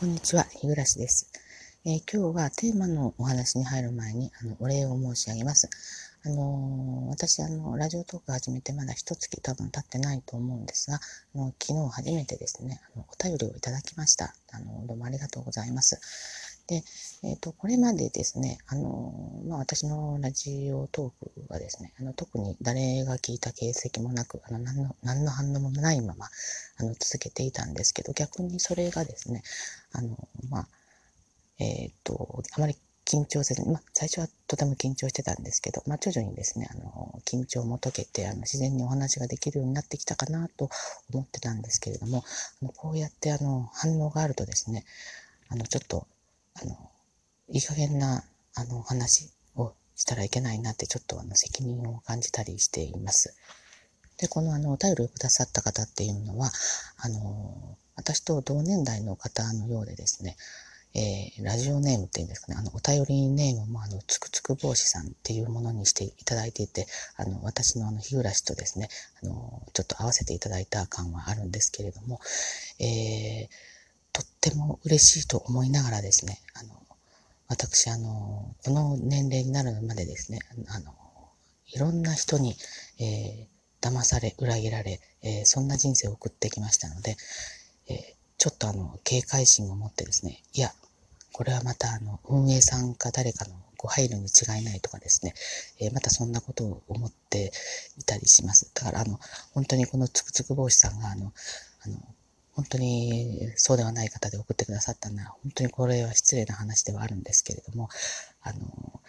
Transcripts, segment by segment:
こんにちは、日暮です、えー、今日はテーマのお話に入る前に、あの、お礼を申し上げます。あのー、私、あの、ラジオトーク始めてまだ一月多分経ってないと思うんですが、あの昨日初めてですね、あの、お便りをいただきました。あの、どうもありがとうございます。で、えっ、ー、と、これまでですね、あの、まあ、私のラジオトークはですね、あの、特に誰が聞いた形跡もなく、あの、何の、何の反応もないまま、あの、続けていたんですけど、逆にそれがですね、あの、まあ、えっ、ー、と、あまり緊張せずに、まあ、最初はとても緊張してたんですけど、まあ、徐々にですね、あの、緊張も解けて、あの、自然にお話ができるようになってきたかなと思ってたんですけれども、あのこうやってあの、反応があるとですね、あの、ちょっと、あの、いい加減な、あの、話をしたらいけないなって、ちょっとあの、責任を感じたりしています。で、このあの、お便りをくださった方っていうのは、あの、私と同年代の方のようでですね、えー、ラジオネームっていうんですかね、あの、お便りネームも、あの、つくつく帽子さんっていうものにしていただいていて、あの、私のあの、日暮とですね、あの、ちょっと合わせていただいた感はあるんですけれども、えー、とっても嬉しいと思いながらですね、あの、私、あの、この年齢になるまでですね、あの、いろんな人に、えー、騙され、裏切られ、えー、そんな人生を送ってきましたので、えー、ちょっとあの、警戒心を持ってですね、いや、これはまたあの、運営さんか誰かのご配慮に違いないとかですね、えー、またそんなことを思っていたりします。だからあの、本当にこのつくつく帽子さんがあの、あの、本当にそうではない方で送ってくださったのは、本当にこれは失礼な話ではあるんですけれども、あの、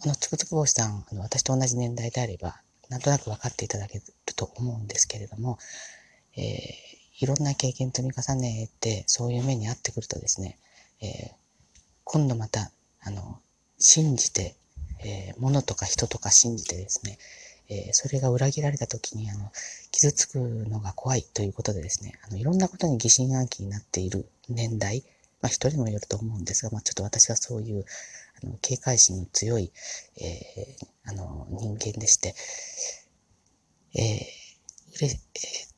このつくつく帽子さん、あの私と同じ年代であれば、なんとなく分かっていただけると思うんですけれども、えー、いろんな経験積み重ねて、そういう目に遭ってくるとですね、えー、今度また、あの、信じて、えー、物とか人とか信じてですね、えー、それが裏切られた時に、あの、傷つくのが怖いということでですね、あの、いろんなことに疑心暗鬼になっている年代、まあ一人もよると思うんですが、まあちょっと私はそういう、あの、警戒心の強い、えー、あの、人間でして、えー、れ、えー、ち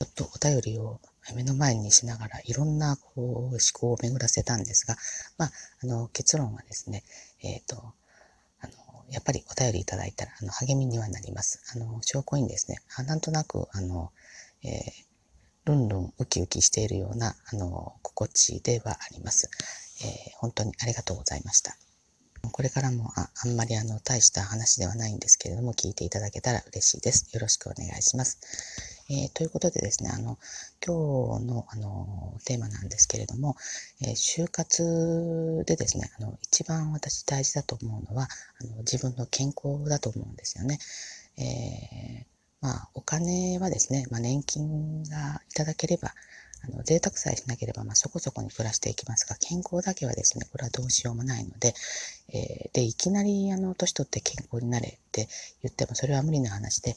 ょっとお便りを目の前にしながらいろんなこう思考を巡らせたんですが、まあ、あの結論はですね、えっ、ー、と、やっぱりお便りいただいたら、あの、励みにはなります。あの、証拠にですね、あなんとなく、あの、えー、ルンルンウキウキしているような、あの、心地ではあります。えー、本当にありがとうございました。これからもああんまりあの大した話ではないんですけれども、聞いていただけたら嬉しいです。よろしくお願いします。えー、ということでですね、あの、今日の、あの、テーマなんですけれども、えー、就活でですね、あの、一番私大事だと思うのは、あの、自分の健康だと思うんですよね。えー、まあ、お金はですね、まあ、年金がいただければ、あの、贅沢さえしなければ、まあ、そこそこに暮らしていきますが、健康だけはですね、これはどうしようもないので、えー、で、いきなり、あの、年取って健康になれって言っても、それは無理な話で、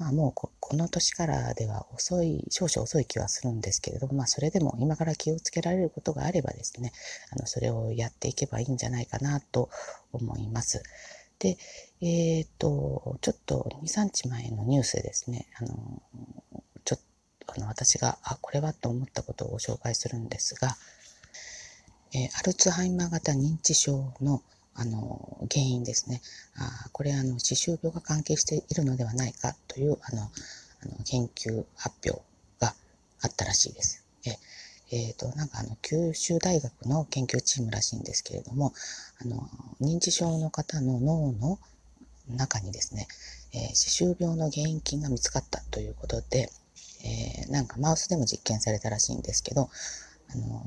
まあもうこの年からでは遅い、少々遅い気はするんですけれども、まあそれでも今から気をつけられることがあればですね、あの、それをやっていけばいいんじゃないかなと思います。で、えっ、と、ちょっと2、3日前のニュースでですね、あの、ちょっと、あの、私が、あ、これはと思ったことをご紹介するんですが、えー、アルツハイマー型認知症のあの、原因ですね。あこれ、あの、歯周病が関係しているのではないかという、あの、あの研究発表があったらしいです。ええー、と、なんかあの、九州大学の研究チームらしいんですけれども、あの、認知症の方の脳の中にですね、えー、歯周病の原因菌が見つかったということで、えー、なんかマウスでも実験されたらしいんですけど、あの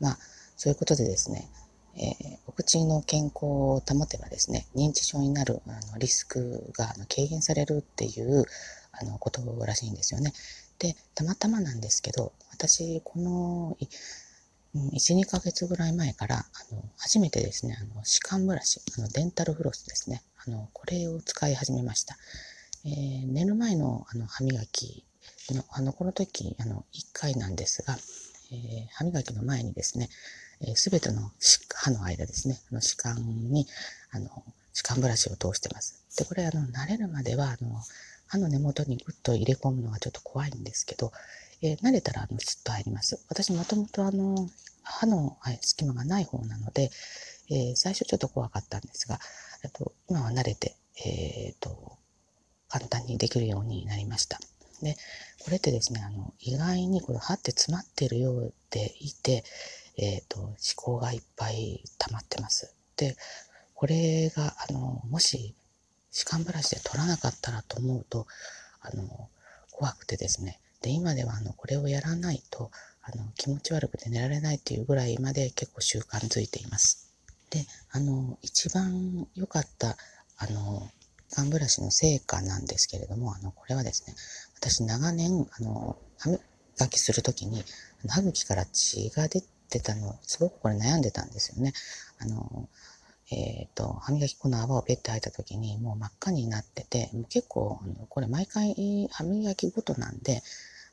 まあ、そういうことでですね、えー、お口の健康を保てばですね、認知症になるあのリスクがあの軽減されるっていうあのことらしいんですよね。で、たまたまなんですけど、私、この1、2ヶ月ぐらい前から、あの、初めてですね、あの、歯間ブラシ、あの、デンタルフロスですね。あの、これを使い始めました。えー、寝る前の、あの、歯磨きの、あの、この時、あの、1回なんですが、えー、歯磨きの前にですね、す、え、べ、ての歯の間ですね、あの歯間に、あの、歯間ブラシを通してます。で、これ、あの、慣れるまでは、あの、歯の根元にグッと入れ込むのがちょっと怖いんですけど、えー、慣れたらあのスッと入ります。私もともとあの歯の隙間がない方なので、えー、最初ちょっと怖かったんですが、と今は慣れて、えーと、簡単にできるようになりました。で、これってですね、あの意外にこれ歯って詰まってるようでいて、えっ、ー、と、思考がいっぱい溜まってます。で、これが、あの、もし、歯間ブラシで取らなかったらと思うと、あの、怖くてですね。で、今では、あの、これをやらないと、あの、気持ち悪くて寝られないっていうぐらいまで結構習慣づいています。で、あの、一番良かった、あの、歯間ブラシの成果なんですけれども、あの、これはですね、私長年、あの、歯磨きするときに、歯茎から血が出てたの、すごくこれ悩んでたんですよね。あの、えっ、ー、と、歯磨き粉の泡をペッて吐いた時にもう真っ赤になってて、もう結構、あのこれ毎回歯磨きごとなんで、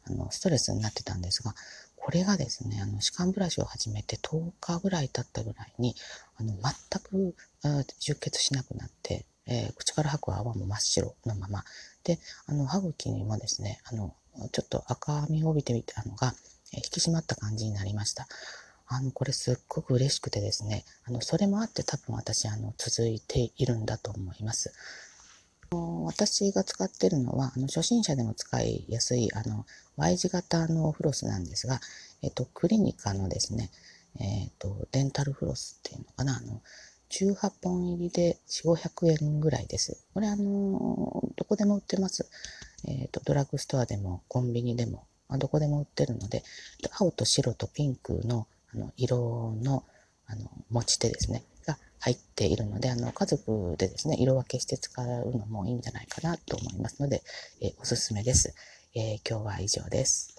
あの、ストレスになってたんですが、これがですね、あの、歯間ブラシを始めて10日ぐらい経ったぐらいに、あの、全く充血しなくなって、えー、口から吐く泡も真っ白のまま。で、あの、歯茎にもですね、あの、ちょっと赤みを帯びてみたのが、え引き締まった感じになりました。あの、これすっごく嬉しくてですね、あの、それもあって多分私、あの、続いているんだと思います。私が使ってるのは、あの、初心者でも使いやすい、あの、Y 字型のフロスなんですが、えっと、クリニカのですね、えっと、デンタルフロスっていうのかな、あの、18本入りで4、500円ぐらいです。これあの、どこでも売ってます。えっ、と、ドラッグストアでもコンビニでも、まあ、どこでも売ってるので、青と白とピンクのあの色のあの持ち手ですね、が入っているので、あの家族でですね、色分けして使うのもいいんじゃないかなと思いますので、え、おすすめです、えー、今日は以上です。